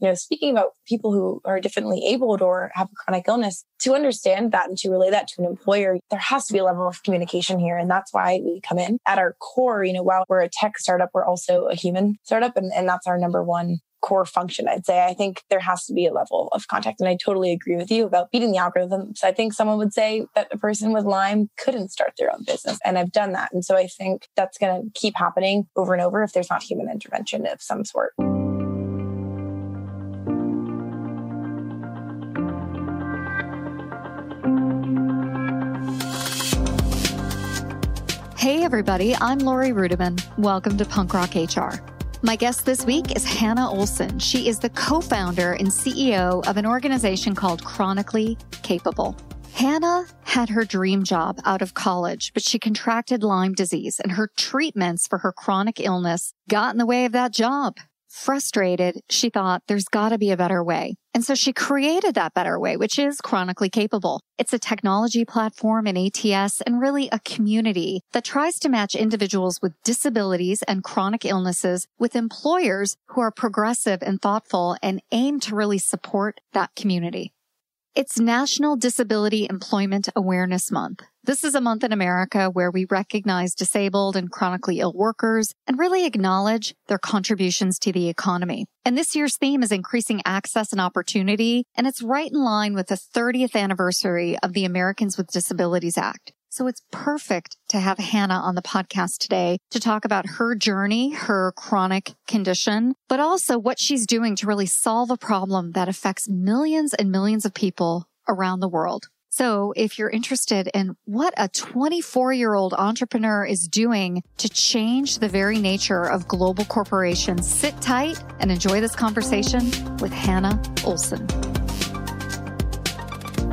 you know, speaking about people who are differently abled or have a chronic illness, to understand that and to relay that to an employer, there has to be a level of communication here. And that's why we come in at our core, you know, while we're a tech startup, we're also a human startup. And, and that's our number one core function, I'd say. I think there has to be a level of contact. And I totally agree with you about beating the algorithms. I think someone would say that a person with Lyme couldn't start their own business. And I've done that. And so I think that's going to keep happening over and over if there's not human intervention of some sort. Hey, everybody, I'm Laurie Ruettimann. Welcome to Punk Rock HR. My guest this week is Hannah Olson. She is the co founder and CEO of an organization called Chronically Capable. Hannah had her dream job out of college, but she contracted Lyme disease and her treatments for her chronic illness got in the way of that job. Frustrated, she thought there's got to be a better way. And so she created that better way, which is chronically capable. It's a technology platform and ATS and really a community that tries to match individuals with disabilities and chronic illnesses with employers who are progressive and thoughtful and aim to really support that community. It's National Disability Employment Awareness Month. This is a month in America where we recognize disabled and chronically ill workers and really acknowledge their contributions to the economy. And this year's theme is increasing access and opportunity, and it's right in line with the 30th anniversary of the Americans with Disabilities Act. So it's perfect to have Hannah on the podcast today to talk about her journey, her chronic condition, but also what she's doing to really solve a problem that affects millions and millions of people around the world. So if you're interested in what a 24 year old entrepreneur is doing to change the very nature of global corporations, sit tight and enjoy this conversation with Hannah Olson.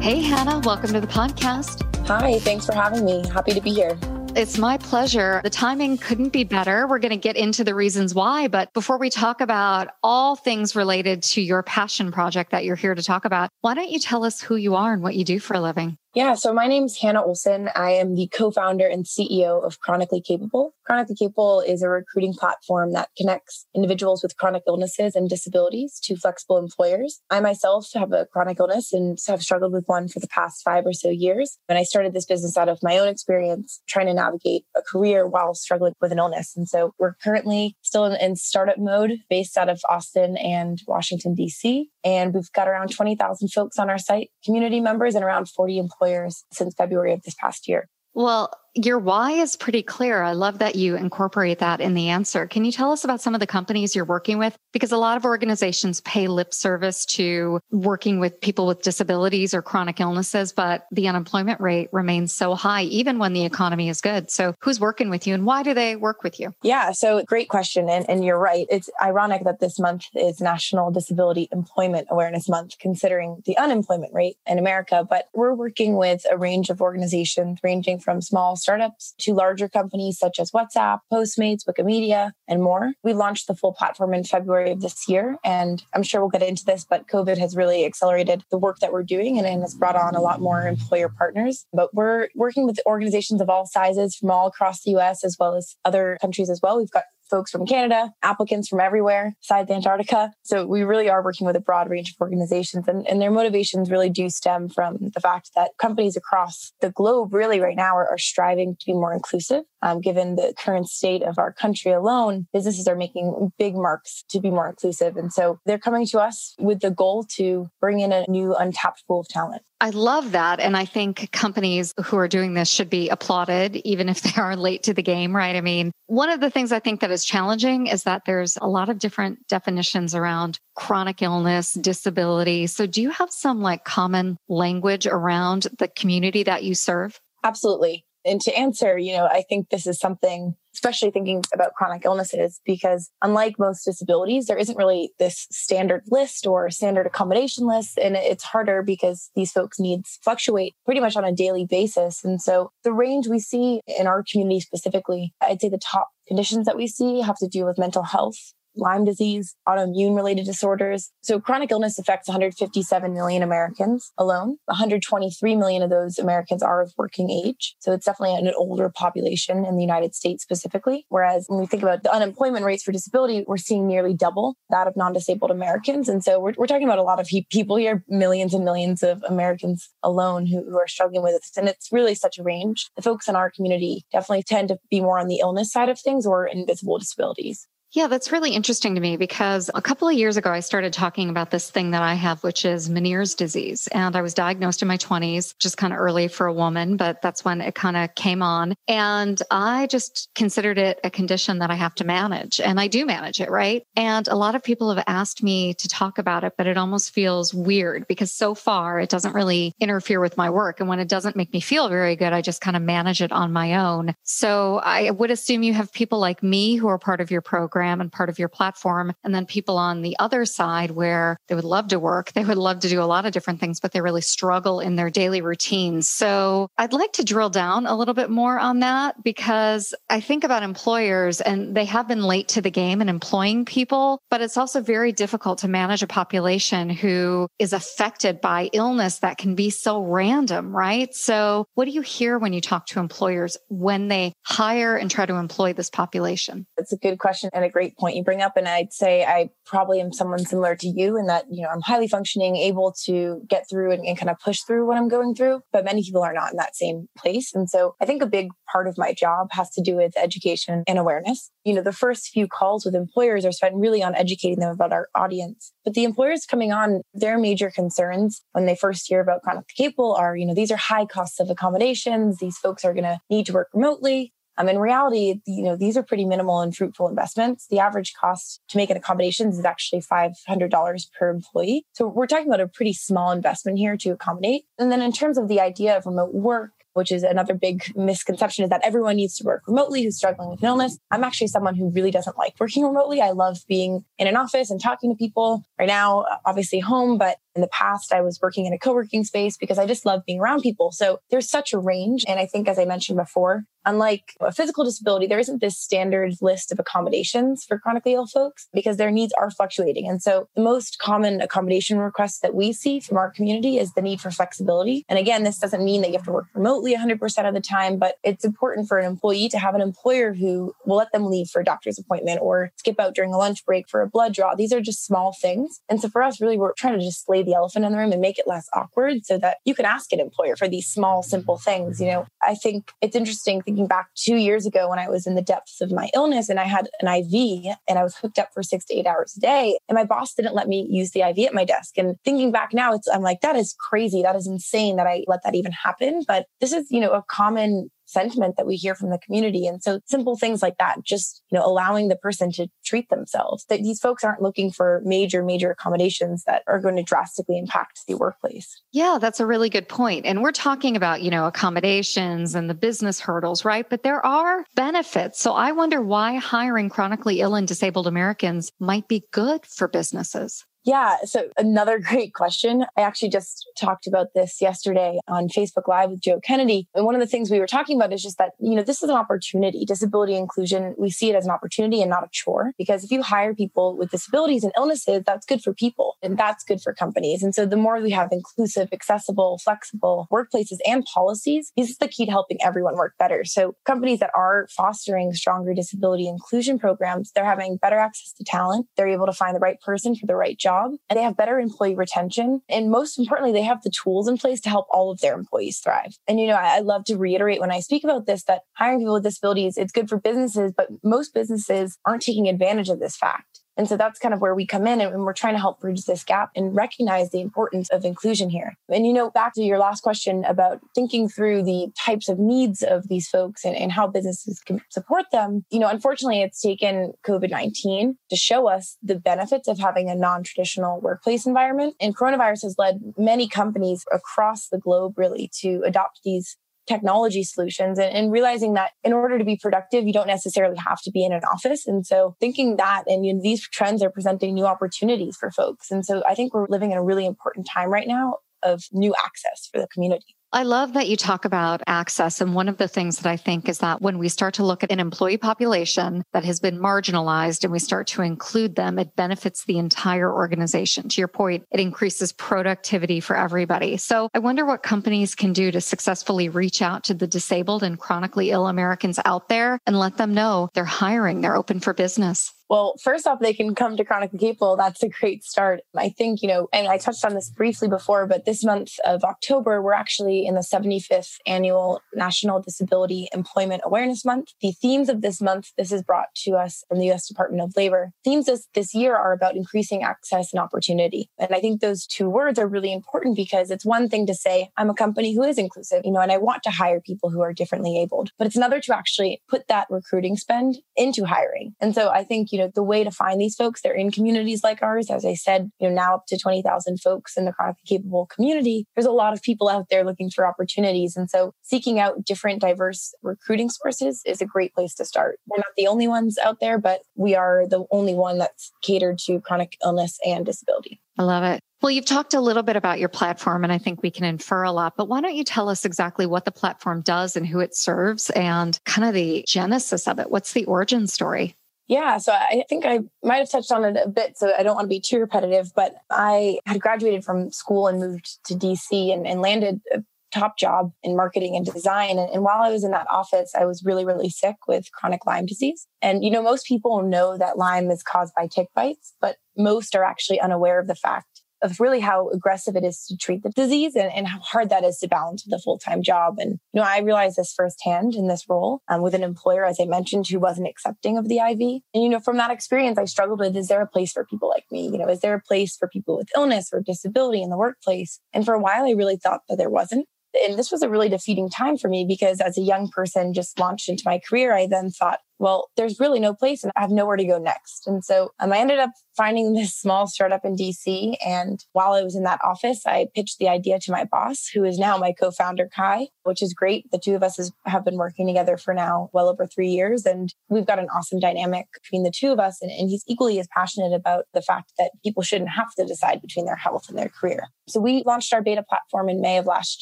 Hey, Hannah, welcome to the podcast. Hi, thanks for having me. Happy to be here. It's my pleasure. The timing couldn't be better. We're going to get into the reasons why. But before we talk about all things related to your passion project that you're here to talk about, why don't you tell us who you are and what you do for a living? Yeah, so my name is Hannah Olson. I am the co founder and CEO of Chronically Capable. Chronically Capable is a recruiting platform that connects individuals with chronic illnesses and disabilities to flexible employers. I myself have a chronic illness and have struggled with one for the past five or so years. And I started this business out of my own experience trying to navigate a career while struggling with an illness. And so we're currently still in, startup mode based out of Austin and Washington, D.C. And we've got around 20,000 folks on our site, community members, and around 40 employers since February of this past year. Well, your why is pretty clear. I love that you incorporate that in the answer. Can you tell us about some of the companies you're working with? Because a lot of organizations pay lip service to working with people with disabilities or chronic illnesses, but the unemployment rate remains so high, even when the economy is good. So who's working with you and why do they work with you? Yeah, so great question. And, and you're right. It's ironic that this month is National Disability Employment Awareness Month, considering the unemployment rate in America. But we're working with a range of organizations ranging from small startups to larger companies such as WhatsApp, Postmates, Wikimedia, and more. We launched the full platform in February of this year. And I'm sure we'll get into this, but COVID has really accelerated the work that we're doing and, it has brought on a lot more employer partners. But we're working with organizations of all sizes from all across the US as well as other countries as well. We've got folks from Canada, applicants from everywhere, besides Antarctica. So we really are working with a broad range of organizations and, and their motivations really do stem from the fact that companies across the globe really right now are, are striving to be more inclusive. Um, given the current state of our country alone, businesses are making big marks to be more inclusive. And so they're coming to us with the goal to bring in a new untapped pool of talent. I love that. And I think companies who are doing this should be applauded, even if they are late to the game, right? I mean, one of the things I think that is challenging is that there's a lot of different definitions around chronic illness, disability. So do you have some like common language around the community that you serve? Absolutely. And to answer, you know, I think this is something especially thinking about chronic illnesses, because unlike most disabilities, there isn't really this standard list or standard accommodation list. And it's harder because these folks' needs fluctuate pretty much on a daily basis. And so the range we see in our community specifically, I'd say the top conditions that we see have to do with mental health, Lyme disease, autoimmune related disorders. So chronic illness affects 157 million Americans alone. 123 million of those Americans are of working age. So it's definitely an older population in the United States specifically. Whereas when we think about the unemployment rates for disability, we're seeing nearly double that of non-disabled Americans. And so we're, we're talking about a lot of people here, millions and millions of Americans alone who, who are struggling with this. And it's really such a range. The folks in our community definitely tend to be more on the illness side of things or invisible disabilities. Yeah, that's really interesting to me because a couple of years ago, I started talking about this thing that I have, which is Meniere's disease. And I was diagnosed in my 20s, just kind of early for a woman, but that's when it kind of came on. And I just considered it a condition that I have to manage. And I do manage it, right? And a lot of people have asked me to talk about it, but it almost feels weird because so far it doesn't really interfere with my work. And when it doesn't make me feel very good, I just kind of manage it on my own. So I would assume you have people like me who are part of your program program and part of your platform. And then people on the other side where they would love to work, they would love to do a lot of different things, but they really struggle in their daily routines. So I'd like to drill down a little bit more on that because I think about employers and they have been late to the game in employing people, but it's also very difficult to manage a population who is affected by illness that can be so random, right? So what do you hear when you talk to employers when they hire and try to employ this population? It's a good question and a great point you bring up. And I'd say I probably am someone similar to you in that, you know, I'm highly functioning, able to get through and, and kind of push through what I'm going through, but many people are not in that same place. And so I think a big part of my job has to do with education and awareness. You know, the first few calls with employers are spent really on educating them about our audience. But the employers coming on, their major concerns when they first hear about chronic capable are, you know, these are high costs of accommodations. These folks are going to need to work remotely. Um, in reality, you know, these are pretty minimal and fruitful investments. The average cost to make an accommodation is actually $500 per employee. So we're talking about a pretty small investment here to accommodate. And then in terms of the idea of remote work, which is another big misconception is that everyone needs to work remotely who's struggling with an illness. I'm actually someone who really doesn't like working remotely. I love being in an office and talking to people right now, obviously home, but in the past, I was working in a co working space because I just love being around people. So there's such a range. And I think, as I mentioned before, unlike a physical disability, there isn't this standard list of accommodations for chronically ill folks because their needs are fluctuating. And so the most common accommodation requests that we see from our community is the need for flexibility. And again, this doesn't mean that you have to work remotely 100% of the time, but it's important for an employee to have an employer who will let them leave for a doctor's appointment or skip out during a lunch break for a blood draw. These are just small things. And so for us, really, we're trying to just lay the elephant in the room and make it less awkward so that you can ask an employer for these small, simple things. You know, I think it's interesting thinking back two years ago when I was in the depths of my illness and I had an IV and I was hooked up for six to eight hours a day. And my boss didn't let me use the IV at my desk. And thinking back now, it's, I'm like, that is crazy. That is insane that I let that even happen. But this is, you know, a common sentiment that we hear from the community. And so simple things like that, just, you know, allowing the person to treat themselves that these folks aren't looking for major, major accommodations that are going to drastically impact the workplace. Yeah, that's a really good point. And we're talking about, you know, accommodations and the business hurdles, right? But there are benefits. So I wonder why hiring chronically ill and disabled Americans might be good for businesses. Yeah. So another great question. I actually just talked about this yesterday on Facebook Live with Joe Kennedy. And one of the things we were talking about is just that, you know, this is an opportunity. Disability inclusion, we see it as an opportunity and not a chore. Because if you hire people with disabilities and illnesses, that's good for people and that's good for companies. And so the more we have inclusive, accessible, flexible workplaces and policies, this is the key to helping everyone work better. So companies that are fostering stronger disability inclusion programs, they're having better access to talent. They're able to find the right person for the right job job and they have better employee retention. And most importantly, they have the tools in place to help all of their employees thrive. And, you know, I, I love to reiterate when I speak about this that hiring people with disabilities, it's good for businesses, but most businesses aren't taking advantage of this fact. And so that's kind of where we come in and we're trying to help bridge this gap and recognize the importance of inclusion here. And, you know, back to your last question about thinking through the types of needs of these folks and, and how businesses can support them, you know, unfortunately, it's taken COVID 19 to show us the benefits of having a non traditional workplace environment. And coronavirus has led many companies across the globe really to adopt these technology solutions and, and, realizing that in order to be productive, you don't necessarily have to be in an office. And so thinking that and you know, these trends are presenting new opportunities for folks. And so I think we're living in a really important time right now of new access for the community. I love that you talk about access. And one of the things that I think is that when we start to look at an employee population that has been marginalized and we start to include them, it benefits the entire organization. To your point, it increases productivity for everybody. So I wonder what companies can do to successfully reach out to the disabled and chronically ill Americans out there and let them know they're hiring, they're open for business. Well, first off, they can come to Chronically Capable. That's a great start. I think, you know, and I touched on this briefly before, but this month of October, we're actually in the 75th annual National Disability Employment Awareness Month. The themes of this month, this is brought to us from the US Department of Labor. Themes this, this year are about increasing access and opportunity. And I think those two words are really important because it's one thing to say, I'm a company who is inclusive, you know, and I want to hire people who are differently abled, but it's another to actually put that recruiting spend into hiring. And so I think, you know, the way to find these folks, they're in communities like ours. As I said, you know, now up to 20,000 folks in the chronically capable community. There's a lot of people out there looking for opportunities. And so seeking out different diverse recruiting sources is a great place to start. We're not the only ones out there, but we are the only one that's catered to chronic illness and disability. I love it. Well, you've talked a little bit about your platform, and I think we can infer a lot, but why don't you tell us exactly what the platform does and who it serves and kind of the genesis of it? What's the origin story? Yeah, so I think I might have touched on it a bit, so I don't want to be too repetitive, but I had graduated from school and moved to DC and, and landed a top job in marketing and design. And, and, while I was in that office, I was really, really sick with chronic Lyme disease. And, you know, most people know that Lyme is caused by tick bites, but most are actually unaware of the fact of really how aggressive it is to treat the disease and, and how hard that is to balance with a full-time job. And, you know, I realized this firsthand in this role um, with an employer, as I mentioned, who wasn't accepting of the IV. And, you know, from that experience, I struggled with, is there a place for people like me? You know, is there a place for people with illness or disability in the workplace? And for a while, I really thought that there wasn't and this was a really defeating time for me because as a young person just launched into my career, I then thought, well, there's really no place and I have nowhere to go next. And so um, I ended up finding this small startup in DC. And while I was in that office, I pitched the idea to my boss, who is now my co founder, Kai, which is great. The two of us has, have been working together for now well over three years. And we've got an awesome dynamic between the two of us. And, and he's equally as passionate about the fact that people shouldn't have to decide between their health and their career. So we launched our beta platform in May of last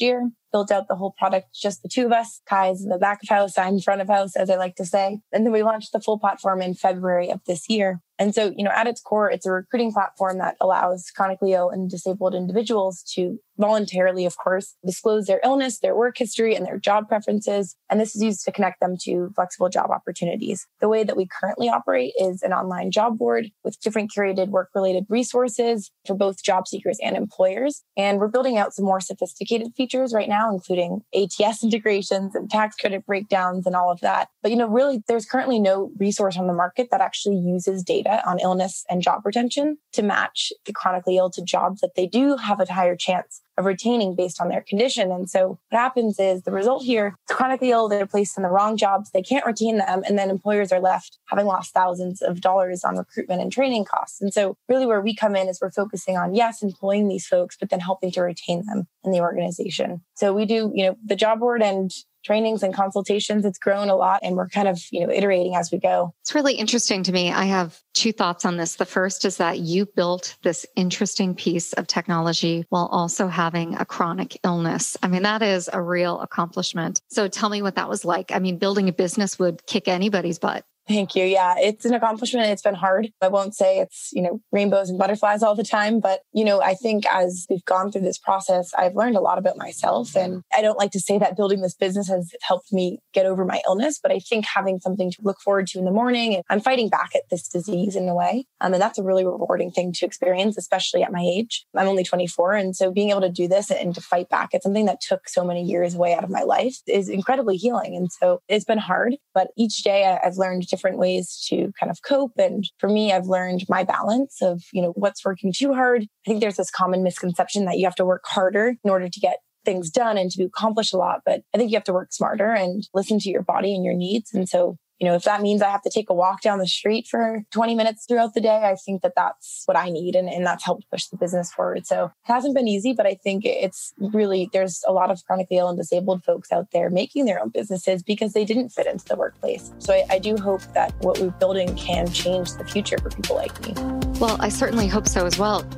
year built out the whole product, just the two of us. Kai's in the back of house, I'm in front of house, as I like to say. And then we launched the full platform in February of this year. And so, you know, at its core, it's a recruiting platform that allows chronically ill and disabled individuals to voluntarily, of course, disclose their illness, their work history, and their job preferences. And this is used to connect them to flexible job opportunities. The way that we currently operate is an online job board with different curated work related resources for both job seekers and employers. And we're building out some more sophisticated features right now, including ATS integrations and tax credit breakdowns and all of that. But, you know, really, there's currently no resource on the market that actually uses data on illness and job retention to match the chronically ill to jobs that they do have a higher chance of retaining based on their condition. And so what happens is the result here, chronically ill, they're placed in the wrong jobs, they can't retain them, and then employers are left having lost thousands of dollars on recruitment and training costs. And so really where we come in is we're focusing on, yes, employing these folks, but then helping to retain them in the organization. So we do, you know, the job board and trainings and consultations. It's grown a lot and we're kind of, you know, iterating as we go. It's really interesting to me. I have two thoughts on this. The first is that you built this interesting piece of technology while also having a chronic illness. I mean, that is a real accomplishment. So tell me what that was like. I mean, building a business would kick anybody's butt. Thank you. Yeah, it's an accomplishment. It's been hard. I won't say it's, you know, rainbows and butterflies all the time, but, you know, I think as we've gone through this process, I've learned a lot about myself. And I don't like to say that building this business has helped me get over my illness, but I think having something to look forward to in the morning, I'm fighting back at this disease in a way. Um, and that's a really rewarding thing to experience, especially at my age. I'm only 24. And so being able to do this and to fight back at something that took so many years away out of my life is incredibly healing. And so it's been hard, but each day I've learned different ways to kind of cope. And for me, I've learned my balance of, you know, what's working too hard. I think there's this common misconception that you have to work harder in order to get things done and to accomplish a lot. But I think you have to work smarter and listen to your body and your needs. And so you know, if that means I have to take a walk down the street for 20 minutes throughout the day, I think that that's what I need. And, and that's helped push the business forward. So it hasn't been easy, but I think it's really, there's a lot of chronically ill and disabled folks out there making their own businesses because they didn't fit into the workplace. So I, I do hope that what we're building can change the future for people like me. Well, I certainly hope so as well.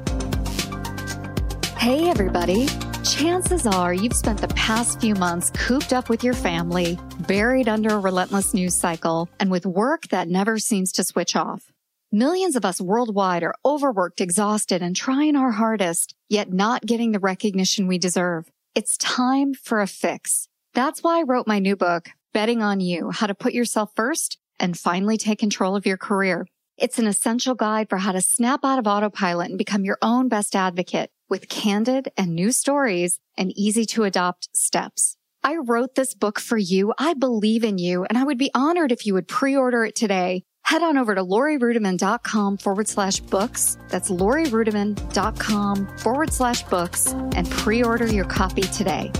Hey, everybody. Chances are you've spent the past few months cooped up with your family, buried under a relentless news cycle, and with work that never seems to switch off. Millions of us worldwide are overworked, exhausted, and trying our hardest, yet not getting the recognition we deserve. It's time for a fix. That's why I wrote my new book, Betting on You, How to Put Yourself First and Finally Take Control of Your Career. It's an essential guide for how to snap out of autopilot and become your own best advocate with candid and new stories and easy to adopt steps. I wrote this book for you. I believe in you and I would be honored if you would pre-order it today. Head on over to laurieruettimann.com forward slash books. That's laurieruettimann.com forward slash books and pre-order your copy today.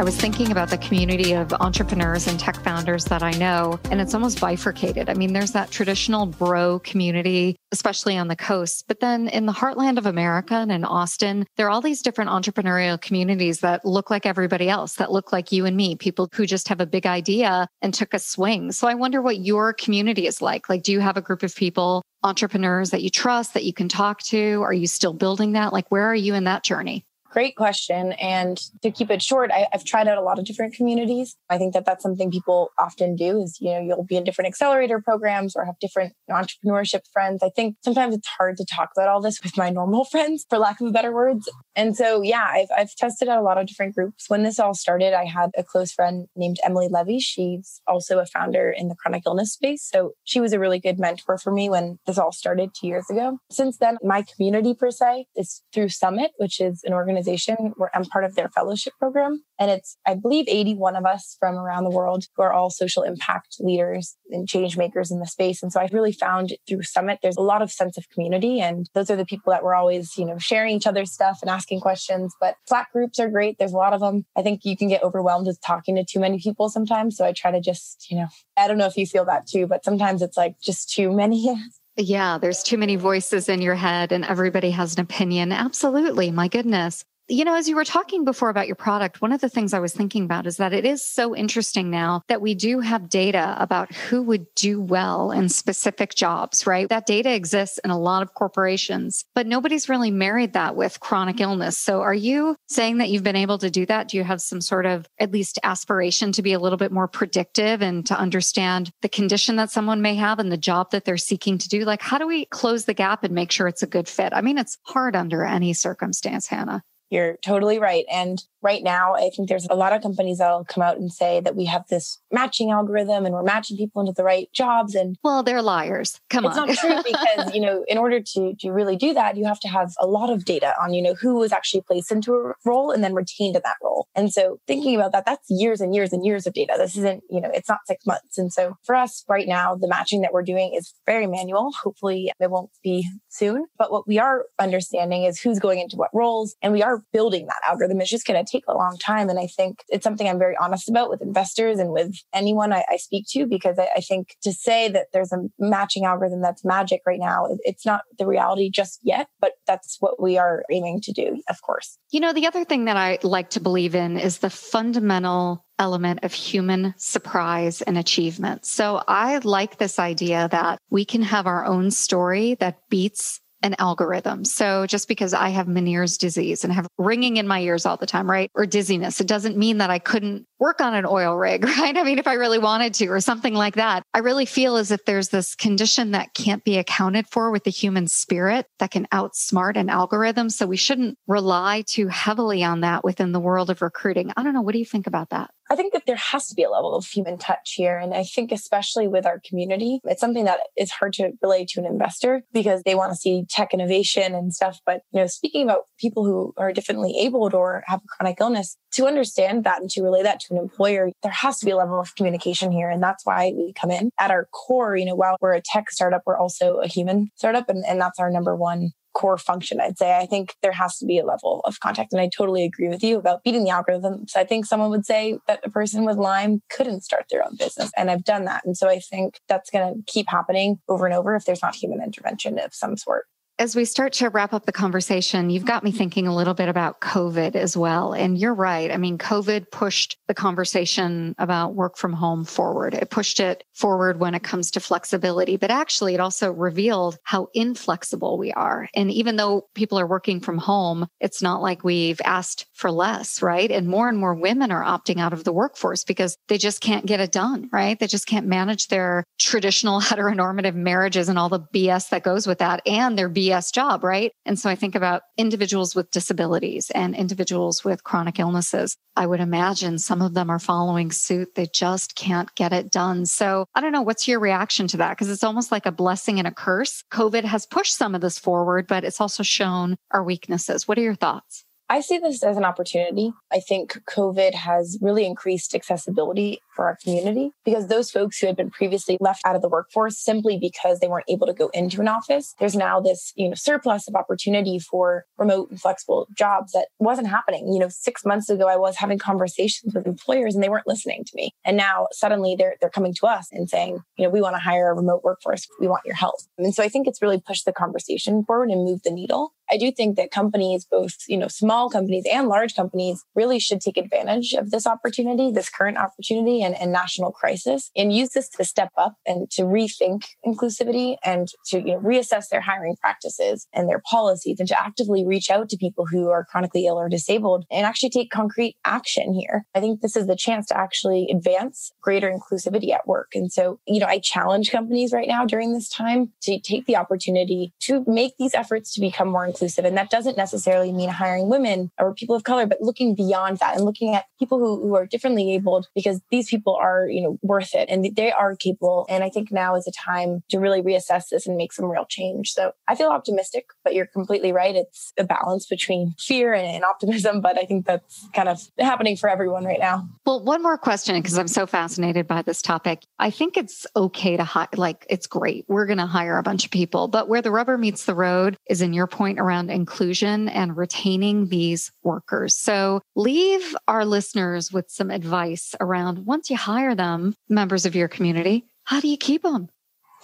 I was thinking about the community of entrepreneurs and tech founders that I know, and it's almost bifurcated. I mean, there's that traditional bro community, especially on the coast. But then in the heartland of America and in Austin, there are all these different entrepreneurial communities that look like everybody else, that look like you and me, people who just have a big idea and took a swing. So I wonder what your community is like. Like, do you have a group of people, entrepreneurs that you trust, that you can talk to? Are you still building that? Like, where are you in that journey? Great question. And to keep it short, I, have tried out a lot of different communities. I think that that's something people often do is, you know, you'll be in different accelerator programs or have different entrepreneurship friends. I think sometimes it's hard to talk about all this with my normal friends, for lack of better words. And so, yeah, I've, I've tested out a lot of different groups. When this all started, I had a close friend named Emily Levy. She's also a founder in the chronic illness space. So she was a really good mentor for me when this all started two years ago. Since then, my community per se is through Summit, which is an organization organization where I'm part of their fellowship program. And it's, I believe, 81 of us from around the world who are all social impact leaders and change makers in the space. And so I really found through Summit, there's a lot of sense of community. And those are the people that were always, you know, sharing each other's stuff and asking questions. But Slack groups are great. There's a lot of them. I think you can get overwhelmed with talking to too many people sometimes. So I try to just, you know, I don't know if you feel that too, but sometimes it's like just too many Yeah, there's too many voices in your head and everybody has an opinion. Absolutely. My goodness you know, as you were talking before about your product, one of the things I was thinking about is that it is so interesting now that we do have data about who would do well in specific jobs, right? That data exists in a lot of corporations, but nobody's really married that with chronic illness. So are you saying that you've been able to do that? Do you have some sort of at least aspiration to be a little bit more predictive and to understand the condition that someone may have and the job that they're seeking to do? Like, how do we close the gap and make sure it's a good fit? I mean, it's hard under any circumstance, Hannah. You're totally right. And right now, I think there's a lot of companies that'll come out and say that we have this matching algorithm and we're matching people into the right jobs. And well, they're liars. Come it's on. It's not true because, you know, in order to, to really do that, you have to have a lot of data on, you know, who was actually placed into a role and then retained in that role. And so thinking about that, that's years and years and years of data. This isn't, you know, it's not six months. And so for us right now, the matching that we're doing is very manual. Hopefully it won't be soon. But what we are understanding is who's going into what roles. And we are building that algorithm. It's just going to take a long time. And I think it's something I'm very honest about with investors and with anyone I, I speak to, because I, I, think to say that there's a matching algorithm that's magic right now, it's not the reality just yet, but that's what we are aiming to do, of course. You know, the other thing that I like to believe in is the fundamental element of human surprise and achievement. So I like this idea that we can have our own story that beats an algorithm. So just because I have Meniere's disease and have ringing in my ears all the time, right? Or dizziness, it doesn't mean that I couldn't work on an oil rig, right? I mean, if I really wanted to or something like that, I really feel as if there's this condition that can't be accounted for with the human spirit that can outsmart an algorithm. So we shouldn't rely too heavily on that within the world of recruiting. I don't know. What do you think about that? I think that there has to be a level of human touch here. And I think, especially with our community, it's something that is hard to relate to an investor because they want to see tech innovation and stuff. But, you know, speaking about people who are differently abled or have a chronic illness, to understand that and to relay that to an employer, there has to be a level of communication here. And that's why we come in at our core, you know, while we're a tech startup, we're also a human startup. And, and that's our number one core function, I'd say. I think there has to be a level of contact. And I totally agree with you about beating the algorithms. I think someone would say that a person with Lyme couldn't start their own business. And I've done that. And so I think that's going to keep happening over and over if there's not human intervention of some sort as we start to wrap up the conversation, you've got me thinking a little bit about COVID as well. And you're right. I mean, COVID pushed the conversation about work from home forward. It pushed it forward when it comes to flexibility, but actually it also revealed how inflexible we are. And even though people are working from home, it's not like we've asked for less, right? And more and more women are opting out of the workforce because they just can't get it done, right? They just can't manage their traditional heteronormative marriages and all the BS that goes with that and their BS BS job, right? And so I think about individuals with disabilities and individuals with chronic illnesses. I would imagine some of them are following suit. They just can't get it done. So I don't know. What's your reaction to that? Because it's almost like a blessing and a curse. COVID has pushed some of this forward, but it's also shown our weaknesses. What are your thoughts? I see this as an opportunity. I think COVID has really increased accessibility for our community because those folks who had been previously left out of the workforce simply because they weren't able to go into an office, there's now this, you know, surplus of opportunity for remote and flexible jobs that wasn't happening. You know, 6 months ago I was having conversations with employers and they weren't listening to me. And now suddenly they're they're coming to us and saying, you know, we want to hire a remote workforce. We want your help. And so I think it's really pushed the conversation forward and moved the needle. I do think that companies, both, you know, small companies and large companies really should take advantage of this opportunity, this current opportunity and, and national crisis and use this to step up and to rethink inclusivity and to, you know, reassess their hiring practices and their policies and to actively reach out to people who are chronically ill or disabled and actually take concrete action here. I think this is the chance to actually advance greater inclusivity at work. And so, you know, I challenge companies right now during this time to take the opportunity to make these efforts to become more inclusive inclusive. And that doesn't necessarily mean hiring women or people of color, but looking beyond that and looking at people who, who are differently abled because these people are, you know, worth it and they are capable. And I think now is a time to really reassess this and make some real change. So I feel optimistic, but you're completely right. It's a balance between fear and, and optimism. But I think that's kind of happening for everyone right now. Well, one more question, because I'm so fascinated by this topic. I think it's okay to hire, like, it's great. We're going to hire a bunch of people, but where the rubber meets the road is in your point around around inclusion and retaining these workers. So leave our listeners with some advice around once you hire them, members of your community, how do you keep them?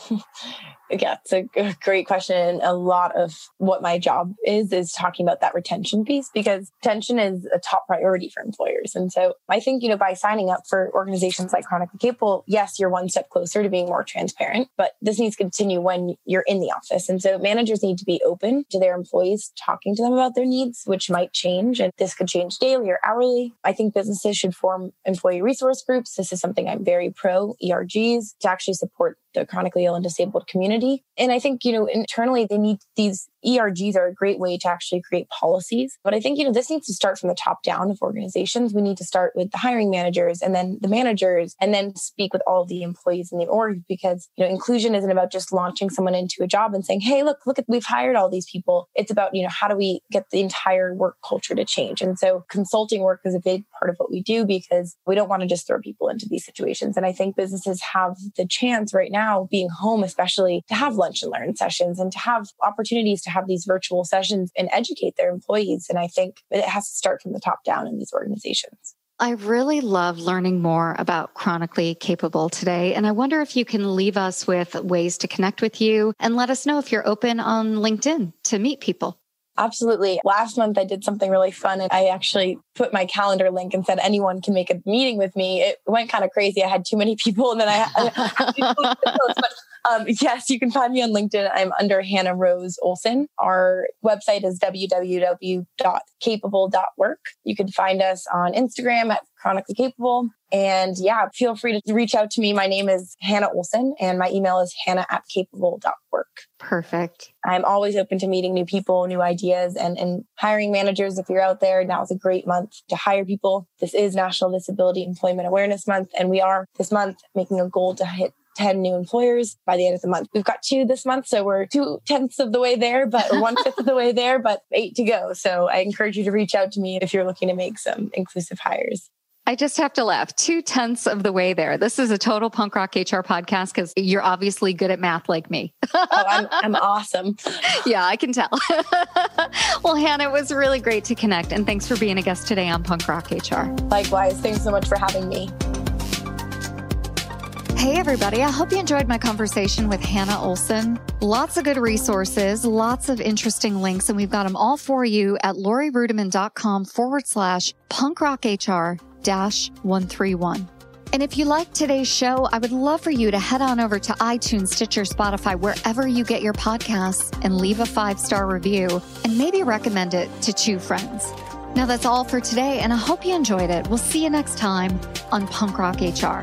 yeah, it's a great question. A lot of what my job is is talking about that retention piece because retention is a top priority for employers. And so I think, you know, by signing up for organizations like Chronically Capable, yes, you're one step closer to being more transparent, but this needs to continue when you're in the office. And so managers need to be open to their employees talking to them about their needs, which might change. And this could change daily or hourly. I think businesses should form employee resource groups. This is something I'm very pro ERGs to actually support the chronically ill and disabled community. And I think, you know, internally they need these ERGs are a great way to actually create policies. But I think, you know, this needs to start from the top down of organizations. We need to start with the hiring managers and then the managers and then speak with all the employees in the org because, you know, inclusion isn't about just launching someone into a job and saying, hey, look, look at, we've hired all these people. It's about, you know, how do we get the entire work culture to change? And so consulting work is a big part of what we do because we don't want to just throw people into these situations. And I think businesses have the chance right now, being home, especially to have lunch and learn sessions and to have opportunities to have these virtual sessions and educate their employees. And I think it has to start from the top down in these organizations. I really love learning more about Chronically Capable today. And I wonder if you can leave us with ways to connect with you and let us know if you're open on LinkedIn to meet people. Absolutely. Last month I did something really fun and I actually put my calendar link and said anyone can make a meeting with me. It went kind of crazy. I had too many people and then I, I um, yes, you can find me on LinkedIn. I'm under Hannah Rose Olson. Our website is www.capable.work. You can find us on Instagram at chronically capable. And yeah, feel free to reach out to me. My name is Hannah Olson and my email is hannah at capable.work. Perfect. I'm always open to meeting new people, new ideas and, and hiring managers. If you're out there, now is a great month to hire people. This is National Disability Employment Awareness Month. And we are this month making a goal to hit 10 new employers by the end of the month. We've got two this month, so we're two tenths of the way there, but one fifth of the way there, but eight to go. So I encourage you to reach out to me if you're looking to make some inclusive hires. I just have to laugh. Two tenths of the way there. This is a total punk rock HR podcast because you're obviously good at math like me. oh, I'm, I'm awesome. Yeah, I can tell. well, Hannah, it was really great to connect. And thanks for being a guest today on Punk Rock HR. Likewise. Thanks so much for having me. Hey, everybody. I hope you enjoyed my conversation with Hannah Olson. Lots of good resources, lots of interesting links, and we've got them all for you at laurieruettimann.com forward slash punkrockhr dash 131. And if you like today's show, I would love for you to head on over to iTunes, Stitcher, Spotify, wherever you get your podcasts, and leave a five star review and maybe recommend it to two friends. Now, that's all for today, and I hope you enjoyed it. We'll see you next time on Punk Rock HR.